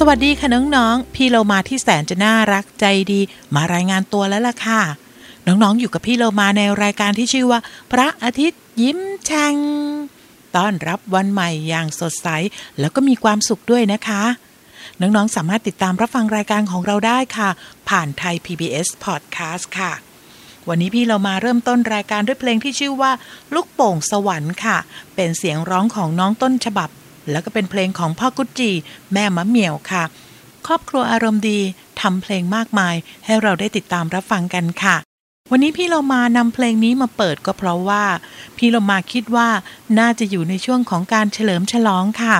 สวัสดีค่ะน้องๆ พี่เรามาที่แสนจะน่ารักใจดี มารายงานตัวแล้วล่ะค่ะ น้องๆ อยู่กับพี่เรามาในรายการที่ชื่อว่า พระอาทิตย์ยิ้มแฉ่งต้อนรับวันใหม่อย่างสดใส แล้วก็มีความสุขด้วยนะคะ น้องๆ สามารถติดตามรับฟังรายการของเราได้ค่ะ ผ่านไทย PBS Podcast ค่ะ วันนี้พี่เรามาเริ่มต้นรายการด้วยเพลงที่ชื่อว่า ลูกโป่งสวรรค์ค่ะ เป็นเสียงร้องของน้องต้นฉบับ แล้วก็เป็นเพลงของพ่อกุจจีแม่มะเหมี่ยวค่ะ ครอบครัวอารมณ์ดีทำเพลงมากมาย ให้เราได้ติดตามรับฟังกันค่ะ วันนี้พี่เรามานำเพลงนี้มาเปิดก็เพราะว่า พี่เรามาคิดว่าน่าจะอยู่ในช่วงของการเฉลิมฉลองค่ะ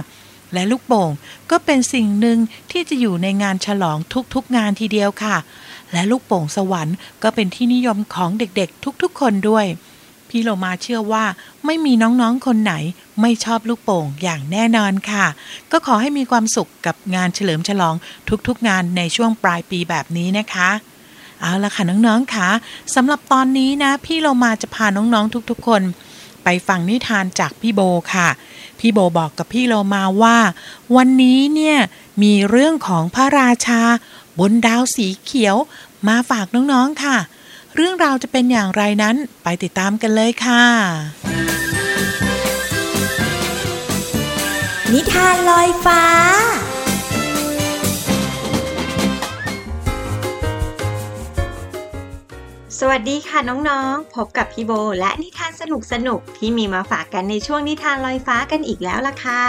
และลูกโป่งก็เป็นสิ่งหนึ่งที่จะอยู่ในงานฉลองทุกๆงานทีเดียวค่ะ และลูกโป่งสวรรค์ก็เป็นที่นิยมของเด็กๆ ทุกๆ คนด้วย พี่โลมาเชื่อว่าไม่มีน้องๆคนไหนไม่ชอบลูกโป่งอย่างแน่นอนค่ะ ก็ขอให้มีความสุขกับงานเฉลิมฉลองทุกๆงานในช่วงปลายปีแบบนี้นะคะเอาละค่ะน้องๆค่ะสำหรับตอนนี้นะ พี่โลมาจะพาน้องๆทุกๆคน ไปฟังนิทานจากพี่โบค่ะ พี่โบบอกกับพี่โลมาว่า วันนี้เนี่ยมีเรื่องของพระราชา บนดาวสีเขียวมาฝากน้องๆค่ะ เรื่องราวจะเป็นอย่างไรนั้นไปติดตามกันเลยค่ะ นิทานลอยฟ้าสวัสดีค่ะน้องๆ พบกับพี่โบ และนิทานสนุกๆที่มีมาฝากกันในช่วงนิทานลอยฟ้ากันอีกแล้วล่ะค่ะ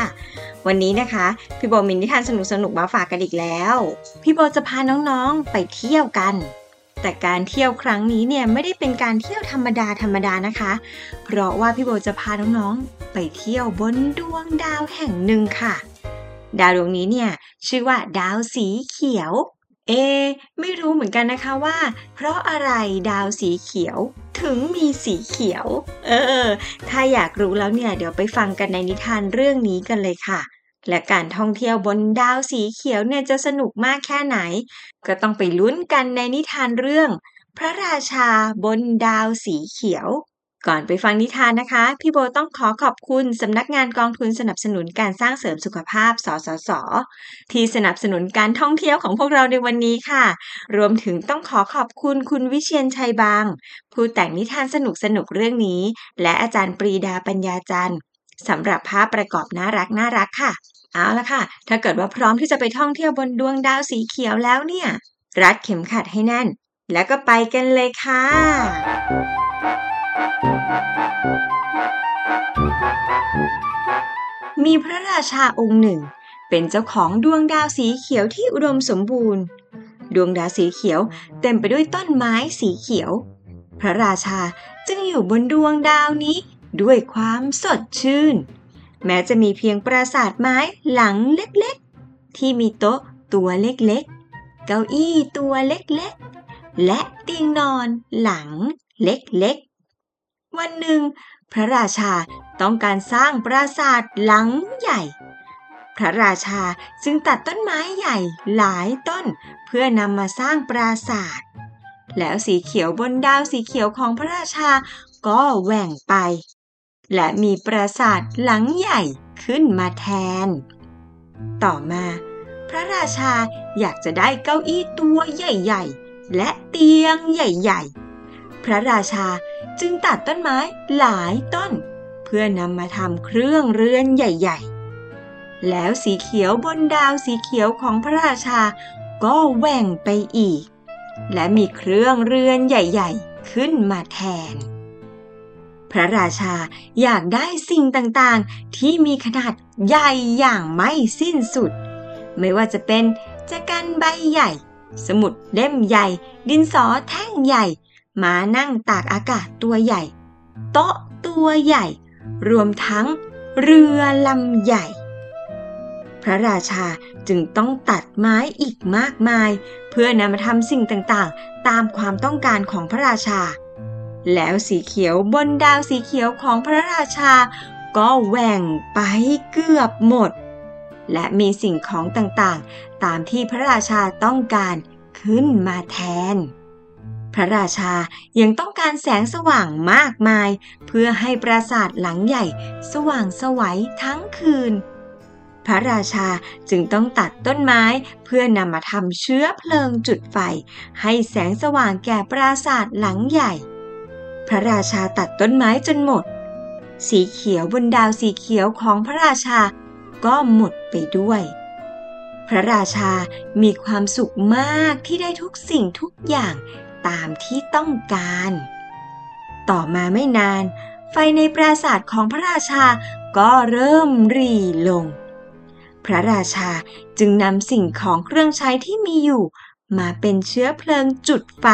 วันนี้นะคะ พี่โบมีนิทานสนุกๆมาฝากกันอีกแล้ว พี่โบจะพาน้องๆไปเที่ยวกัน แต่การเที่ยวครั้งนี้เนี่ยไม่ได้เป็นการเที่ยวธรรมดาธรรมดานะคะ เพราะว่าพี่โบจะพาน้องๆไปเที่ยวบนดวงดาวแห่งหนึ่งค่ะ ดาวดวงนี้เนี่ยชื่อว่าดาวสีเขียว เอ ไม่รู้เหมือนกันนะคะว่า เพราะอะไรดาวสีเขียวถึงมีสีเขียว เออ ถ้าอยากรู้แล้วเนี่ยเดี๋ยวไปฟังกันในนิทานเรื่องนี้กันเลยค่ะและการท่องเที่ยวบนดาวสีเขียวเนี่ยจะสนุกมากแค่ไหน ก็ต้องไปลุ้นกันในนิทานเรื่อง พระราชาบนดาวสีเขียว ก่อนไปฟังนิทานนะคะ พี่โบต้องขอขอบคุณสำนักงานกองทุนสนับสนุนการสร้างเสริมสุขภาพสสส ที่สนับสนุนการท่องเที่ยวของพวกเราในวันนี้ค่ะ รวมถึงต้องขอขอบคุณคุณวิเชียนชัยบาง ผู้แต่งนิทานสนุกสนุกเรื่องนี้ และอาจารย์ปรีดาปัญญาจันทร์ สำหรับภาพประกอบน่ารักน่ารักค่ะ เอาละค่ะ ถ้าเกิดว่าพร้อมที่จะไปท่องเที่ยวบนดวงดาวสีเขียวแล้วเนี่ย รัดเข็มขัดให้แน่น แล้วก็ไปกันเลยค่ะมีพระราชาองค์หนึ่ง เป็นเจ้าของดวงดาวสีเขียวที่อุดมสมบูรณ์ ดวงดาวสีเขียวเต็มไปด้วยต้นไม้สีเขียว พระราชาจึงอยู่บนดวงดาวนี้ ด้วยความสดชื่น แม้จะมีเพียงปราสาทไม้หลังเล็กๆ ที่มีโต๊ะตัวเล็กๆ เก้าอี้ตัวเล็กๆ และเตียงนอนหลังเล็กๆ วันหนึ่ง พระราชาต้องการสร้างปราสาทหลังใหญ่ พระราชาจึงตัดต้นไม้ใหญ่หลายต้นเพื่อนำมาสร้างปราสาท แล้วสีเขียวบนดาวสีเขียวของพระราชาก็แหว่งไป และมีปราสาทหลังใหญ่ขึ้นมาแทน ต่อมา พระราชาอยากจะได้เก้าอี้ตัวใหญ่ๆ และเตียงใหญ่ๆ พระราชาจึงตัดต้นไม้หลายต้น เพื่อนำมาทำเครื่องเรือนใหญ่ ๆ แล้วสีเขียวบนดาวสีเขียวของพระราชาก็แหว่งไปอีก และมีเครื่องเรือนใหญ่ ๆ ขึ้นมาแทน พระราชาอยากได้สิ่งต่างๆ ที่มีขนาดใหญ่อย่างไม่สิ้นสุด ไม่ว่าจะเป็นจักรันใบใหญ่ สมุดเล่มใหญ่ ดินสอแท่งใหญ่ม้านั่งตากอากาศตัวใหญ่ โต๊ะตัวใหญ่ รวมทั้งเรือลำใหญ่ พระราชาจึงต้องตัดไม้อีกมากมาย เพื่อนำมาทำสิ่งต่างๆ ตามความต้องการของพระราชา แล้วสีเขียวบนดาวสีเขียวของพระราชา ก็แหว่งไปเกือบหมด และมีสิ่งของต่างๆ ตามที่พระราชาต้องการขึ้นมาแทน พระราชายังต้องการแสงสว่างมากมาย เพื่อให้ปราสาทหลังใหญ่ สว่างสวัยทั้งคืน พระราชาจึงต้องตัดต้นไม้เพื่อนำมาทำเชื้อเพลิงจุดไฟ ให้แสงสว่างแก่ปราสาทหลังใหญ่ พระราชาตัดต้นไม้จนหมด สีเขียวบนดาวสีเขียวของพระราชาก็หมดไปด้วย พระราชามีความสุขมากที่ได้ทุกสิ่งทุกอย่างตามที่ต้องการ ต่อมาไม่นาน ไฟในปราสาทของพระราชาก็เริ่มรีลง พระราชาจึงนำสิ่งของเครื่องใช้ที่มีอยู่ มาเป็นเชื้อเพลิงจุดไฟ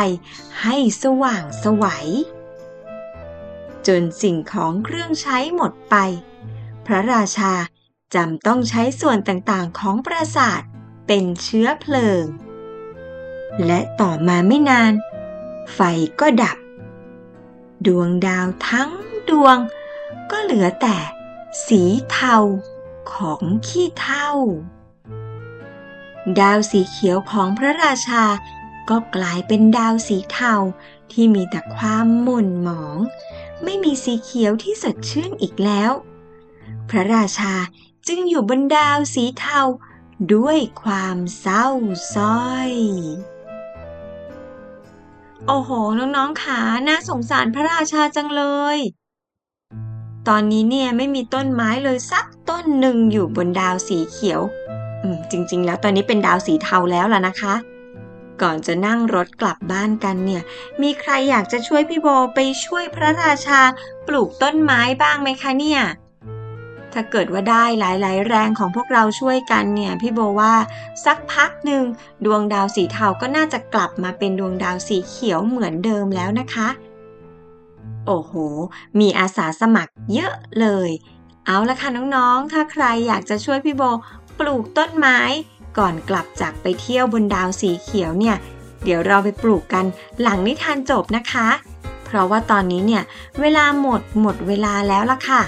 ให้สว่างสวัย จนสิ่งของเครื่องใช้หมดไป พระราชาจำต้องใช้ส่วนต่างๆของปราสาทเป็นเชื้อเพลิง และต่อมาไม่นาน ไฟก็ดับ ดวงดาวทั้งดวง ก็เหลือแต่สีเทาของขี้เถ้าดาวสีเขียวของพระราชาก็กลายเป็นดาวสีเทาที่มีแต่ความหม่นหมอง ไม่มีสีเขียวที่สดชื่นอีกแล้ว พระราชาจึงอยู่บนดาวสีเทาด้วยความเศร้าส้อย โอ้โห น้องๆขาน่าสงสารพระราชาจังเลย ตอนนี้เนี่ยไม่มีต้นไม้เลยสักต้นหนึ่งอยู่บนดาวสีเขียว จริง ๆ แล้วตอนนี้เป็นดาวสีเทาแล้วล่ะนะคะ ก่อนจะนั่งรถกลับบ้านกันเนี่ย มีใครอยากจะช่วยพี่โบไปช่วยพระราชาปลูกต้นไม้บ้างไหมคะเนี่ย ถ้าเกิดว่าได้หลายๆ แรงของพวกเราช่วยกันเนี่ย พี่โบว่าสักพักหนึ่งดวงดาวสีเทาก็น่าจะกลับมาเป็นดวงดาวสีเขียวเหมือนเดิมแล้วนะคะ โอ้โห มีอาสาสมัครเยอะเลย เอาละค่ะน้องๆ ถ้าใครอยากจะช่วยพี่โบปลูกต้นไม้ ก่อนกลับจากไปเที่ยวบนดาวสีเขียวเนี่ย เดี๋ยวเราไปปลูกกันหลังนิทานจบนะคะ เพราะว่าตอนนี้เนี่ย เวลาหมดหมดเวลาแล้วล่ะค่ะ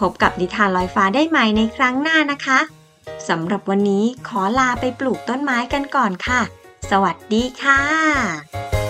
พบกับนิทานลอยฟ้าได้ใหม่ในครั้งหน้านะคะสำหรับวันนี้ขอลาไปปลูกต้นไม้กันก่อนค่ะ สวัสดีค่ะ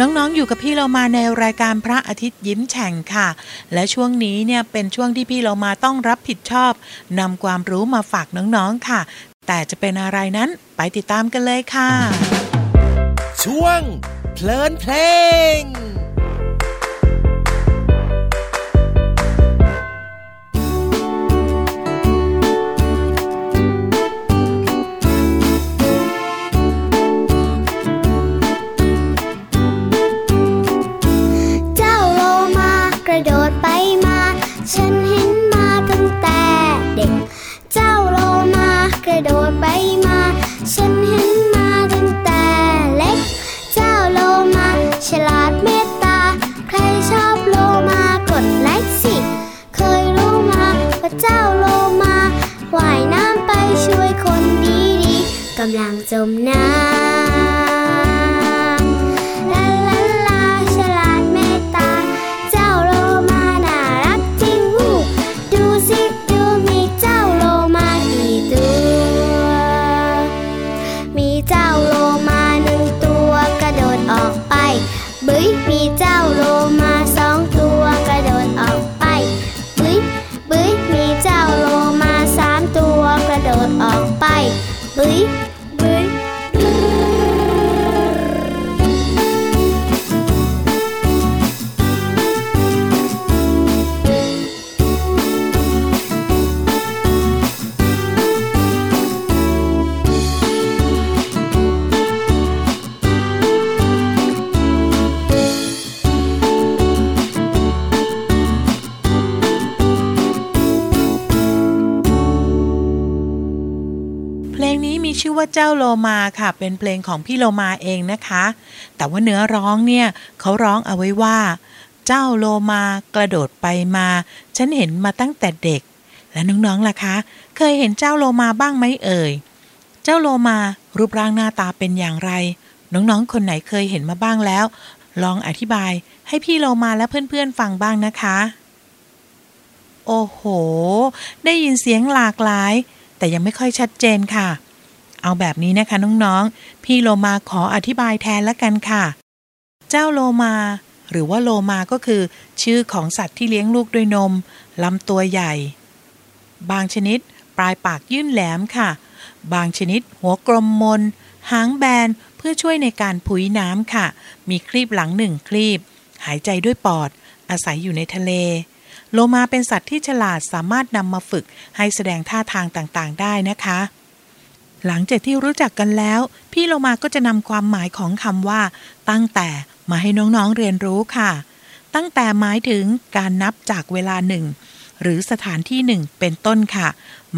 น้องๆ อยู่กับพี่เรามาในรายการพระอาทิตย์ยิ้มแฉ่งค่ะ และช่วงนี้เนี่ยเป็นช่วงที่พี่เรามาต้องรับผิดชอบนำความรู้มาฝากน้องๆค่ะ แต่จะเป็นอะไรนั้นไปติดตามกันเลยค่ะ ช่วงเพลินเพลง โดดไปมา ฉันเห็นมาตั้งแต่เล็ก เจ้าโลมาฉลาดเมตตา ใครชอบโลมากดไลค์สิ เคยรู้มาว่าเจ้าโลมาว่ายน้ำไปช่วยคนดีๆกำลังจมน้ำ เจ้าโลมาค่ะ เป็นเพลงของพี่โลมาเองนะคะ แต่ว่าเนื้อร้องเนี่ยเขาร้องเอาไว้ว่า เจ้าโลมากระโดดไปมา ฉันเห็นมาตั้งแต่เด็ก และน้องๆล่ะคะ เคยเห็นเจ้าโลมาบ้างไหมเอ่ย เจ้าโลมารูปร่างหน้าตาเป็นอย่างไร น้องๆ คนไหนเคยเห็นมาบ้างแล้ว ลองอธิบายให้พี่โลมาและเพื่อนๆฟังบ้างนะคะ โอ้โห ได้ยินเสียงหลากหลาย แต่ยังไม่ค่อยชัดเจนค่ะ เอาแบบนี้นะคะน้องๆ พี่โลมาขออธิบายแทนละกันค่ะ เจ้าโลมา หรือว่าโลมาก็คือ ชื่อของสัตว์ที่เลี้ยงลูกด้วยนมลำตัวใหญ่ บางชนิดปลายปากยื่นแหลมค่ะ บางชนิดหัวกลมมน หางแบนเพื่อช่วยในการผุยน้ำค่ะ มีครีบหลังหนึ่งครีบ หายใจด้วยปอด อาศัยอยู่ในทะเลโลมาเป็นสัตว์ที่ฉลาดสามารถนำมาฝึกให้แสดงท่าทางต่างๆ ได้นะคะ หลังจากที่รู้จักกันแล้ว พี่โลมาก็จะนำความหมายของคำว่า ตั้งแต่มาให้น้องๆเรียนรู้ค่ะ ตั้งแต่หมายถึงการนับจากเวลาหนึ่งหรือสถานที่หนึ่งเป็นต้นค่ะ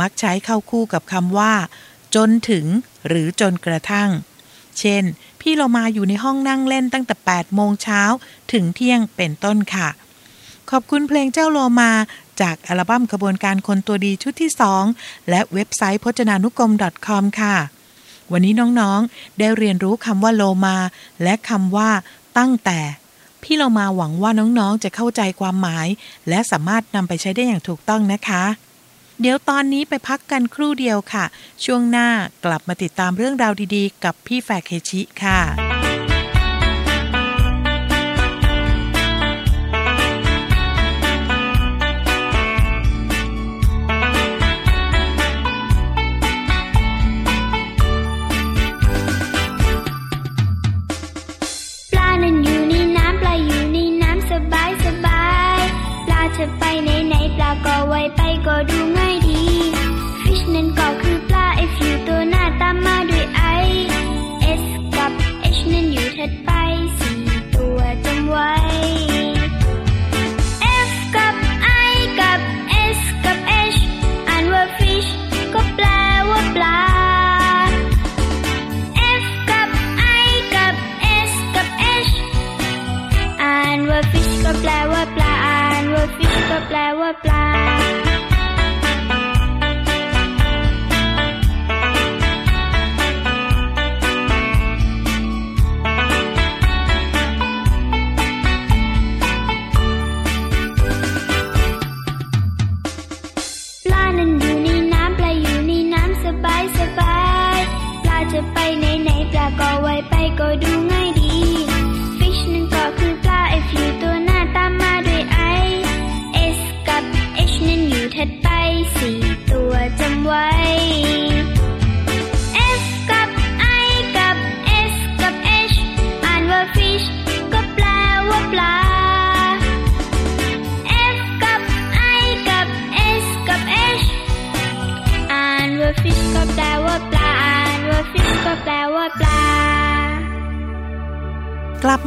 มักใช้เข้าคู่กับคำว่า จนถึง หรือจนกระทั่ง เช่น พี่โลมาอยู่ในห้องนั่งเล่นตั้งแต่ 8 โมงเช้าถึงเที่ยงเป็นต้นค่ะ ขอบคุณเพลงเจ้าโลมา จากอัลบั้มขบวนการคนตัวดีชุดที่ 2 และเว็บไซต์พจนานุกรม .com ค่ะ วันนี้น้องๆ ได้เรียนรู้คำว่าโลมา และคำว่า ตั้งแต่ พี่เรามาหวังว่าน้องๆ จะเข้าใจความหมาย และสามารถนำไปใช้ได้อย่างถูกต้องนะคะ เดี๋ยวตอนนี้ไปพักกันครู่เดียวค่ะ ช่วงหน้ากลับมาติดตามเรื่องราวดีๆ กับพี่แฟร์เคชิค่ะ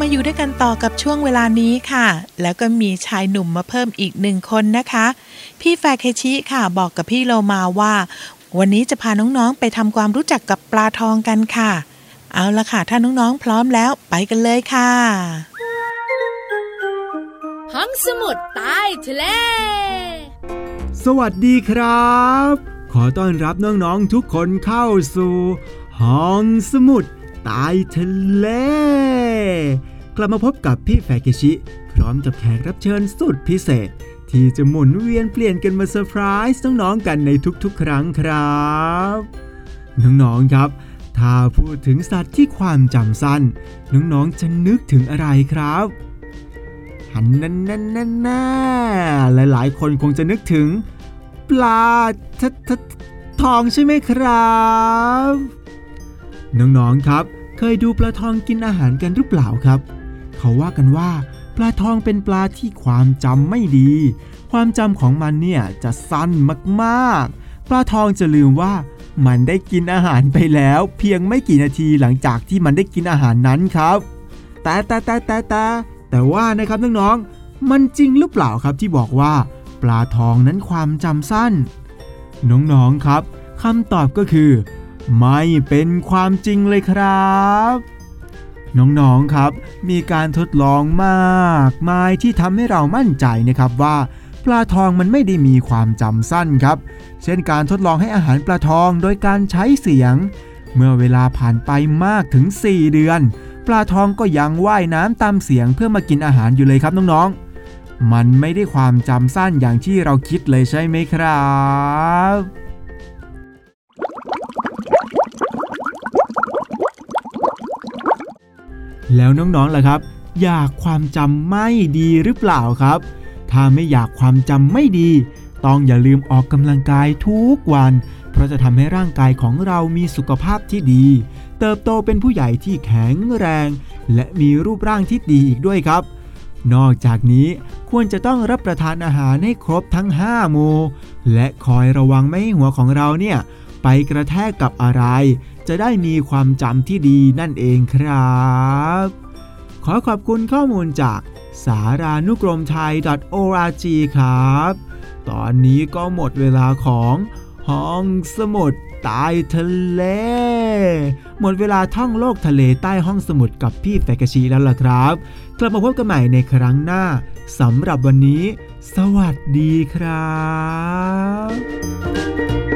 มาอยู่ด้วยกันต่อกับช่วงเวลานี้ค่ะ แล้วก็มีชายหนุ่มมาเพิ่มอีกหนึ่งคนนะคะ พี่แฟเคชิค่ะบอกกับพี่โลมาว่า วันนี้จะพาน้องๆไปทำความรู้จักกับปลาทองกันค่ะ เอาละค่ะ ถ้าน้องๆพร้อมแล้วไปกันเลยค่ะห้องสมุดใต้ทะเล สวัสดีครับ ขอต้อนรับน้องๆทุกคนเข้าสู่ห้องสมุดใต้ทะเล กลับมาพบกับพี่แฟกิชิ พร้อมกับแขกรับเชิญสุดพิเศษ ที่จะหมุนเวียนเปลี่ยนกันมาเซอร์ไพรส์น้องๆกันในทุกๆ ครั้งครับ น้องๆครับ ถ้าพูดถึงสัตว์ที่ความจำสั้น น้องๆจะนึกถึงอะไรครับหันนั่นนั่นนั่นน่หลายๆ คนคงจะนึกถึง ปลาทททองใช่ไหมครับ น้องๆครับ เคยดูปลาทองกินอาหารกันหรือเปล่าครับ เขาว่ากันว่า ปลาทองเป็นปลาที่ความจำไม่ดี ความจำของมันเนี่ยจะสั้นมากๆ ปลาทองจะลืมว่ามันได้กินอาหารไปแล้ว เพียงไม่กี่นาทีหลังจากที่มันได้กินอาหารนั้นครับ แต่แต่แต่แต่แต่แต่ว่านะครับน้องๆ มันจริงหรือเปล่าครับที่บอกว่า ปลาทองนั้นความจำสั้น น้องๆครับคำตอบก็คือ ไม่เป็นความจริงเลยครับ น้องๆครับ มีการทดลองมากมายที่ทำให้เรามั่นใจนะครับว่าปลาทองมันไม่ได้มีความจำสั้นครับ เช่นการทดลองให้อาหารปลาทองโดยการใช้เสียง เมื่อเวลาผ่านไปมากถึง 4 เดือน ปลาทองก็ยังว่ายน้ำตามเสียงเพื่อมากินอาหารอยู่เลยครับน้องๆ มันไม่ได้ความจำสั้นอย่างที่เราคิดเลยใช่ไหมครับ แล้วน้องๆล่ะครับ อยากความจำไม่ดีหรือเปล่าครับ ถ้าไม่อยากความจำไม่ดี ต้องอย่าลืมออกกำลังกายทุกวัน เพราะจะทำให้ร่างกายของเรามีสุขภาพที่ดี เติบโตเป็นผู้ใหญ่ที่แข็งแรง และมีรูปร่างที่ดีอีกด้วยครับ นอกจากนี้ควรจะต้องรับประทานอาหารให้ครบทั้ง5หมู่และคอยระวังไม่ให้หัวของเราเนี่ยไปกระแทกกับอะไร จะได้มีความจำที่ดีนั่นเองครับ ขอขอบคุณข้อมูลจากสารานุกรมไทย .org ครับ ตอนนี้ก็หมดเวลาของห้องสมุดใต้ทะเล หมดเวลาท่องโลกทะเลใต้ห้องสมุดกับพี่แฟกชีแล้วล่ะครับ กลับมาพบกันใหม่ในครั้งหน้าสำหรับวันนี้ สวัสดีครับ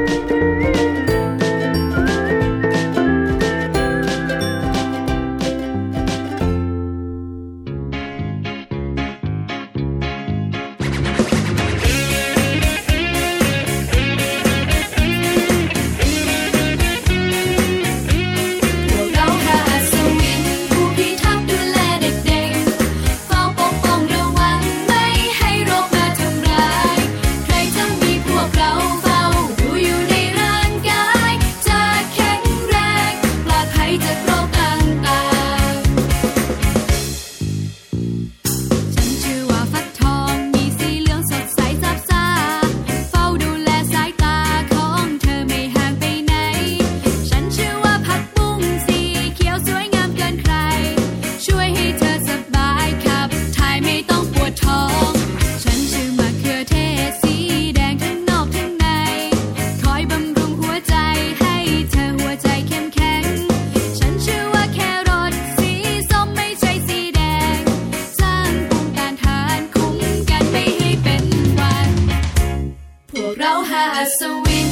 เราหาสวิน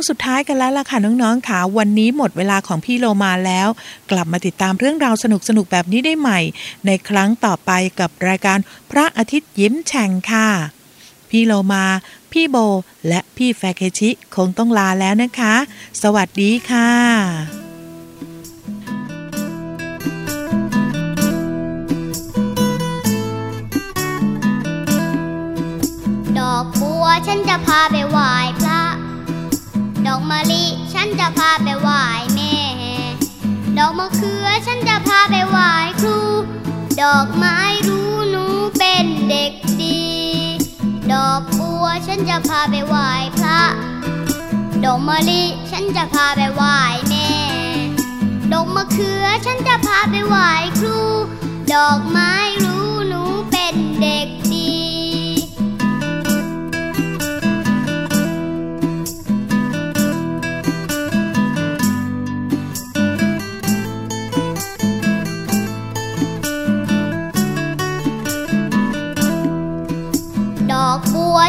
วงสุดท้ายกันแล้วล่ะค่ะน้องๆค่ะวันนี้หมดเวลาของพี่โลมาแล้ว กลับมาติดตามเรื่องราวสนุกๆแบบนี้ได้ใหม่ ในครั้งต่อไปกับรายการพระอาทิตย์ยิ้มแฉ่งค่ะ พี่โลมา พี่โบ และพี่แฟเคชิคงต้องลาแล้วนะคะ สวัสดีค่ะ เขือฉันจะพาไปไหว้ครู ดอกไม้รู้หนูเป็นเด็กดี ดอกบัวฉันจะพาไปไหว้พระ ดอกมะลิฉันจะพาไปไหว้แม่ ดอกมะเขือฉันจะพาไปไหว้ครู ดอกไม้รู้หนูเป็นเด็ก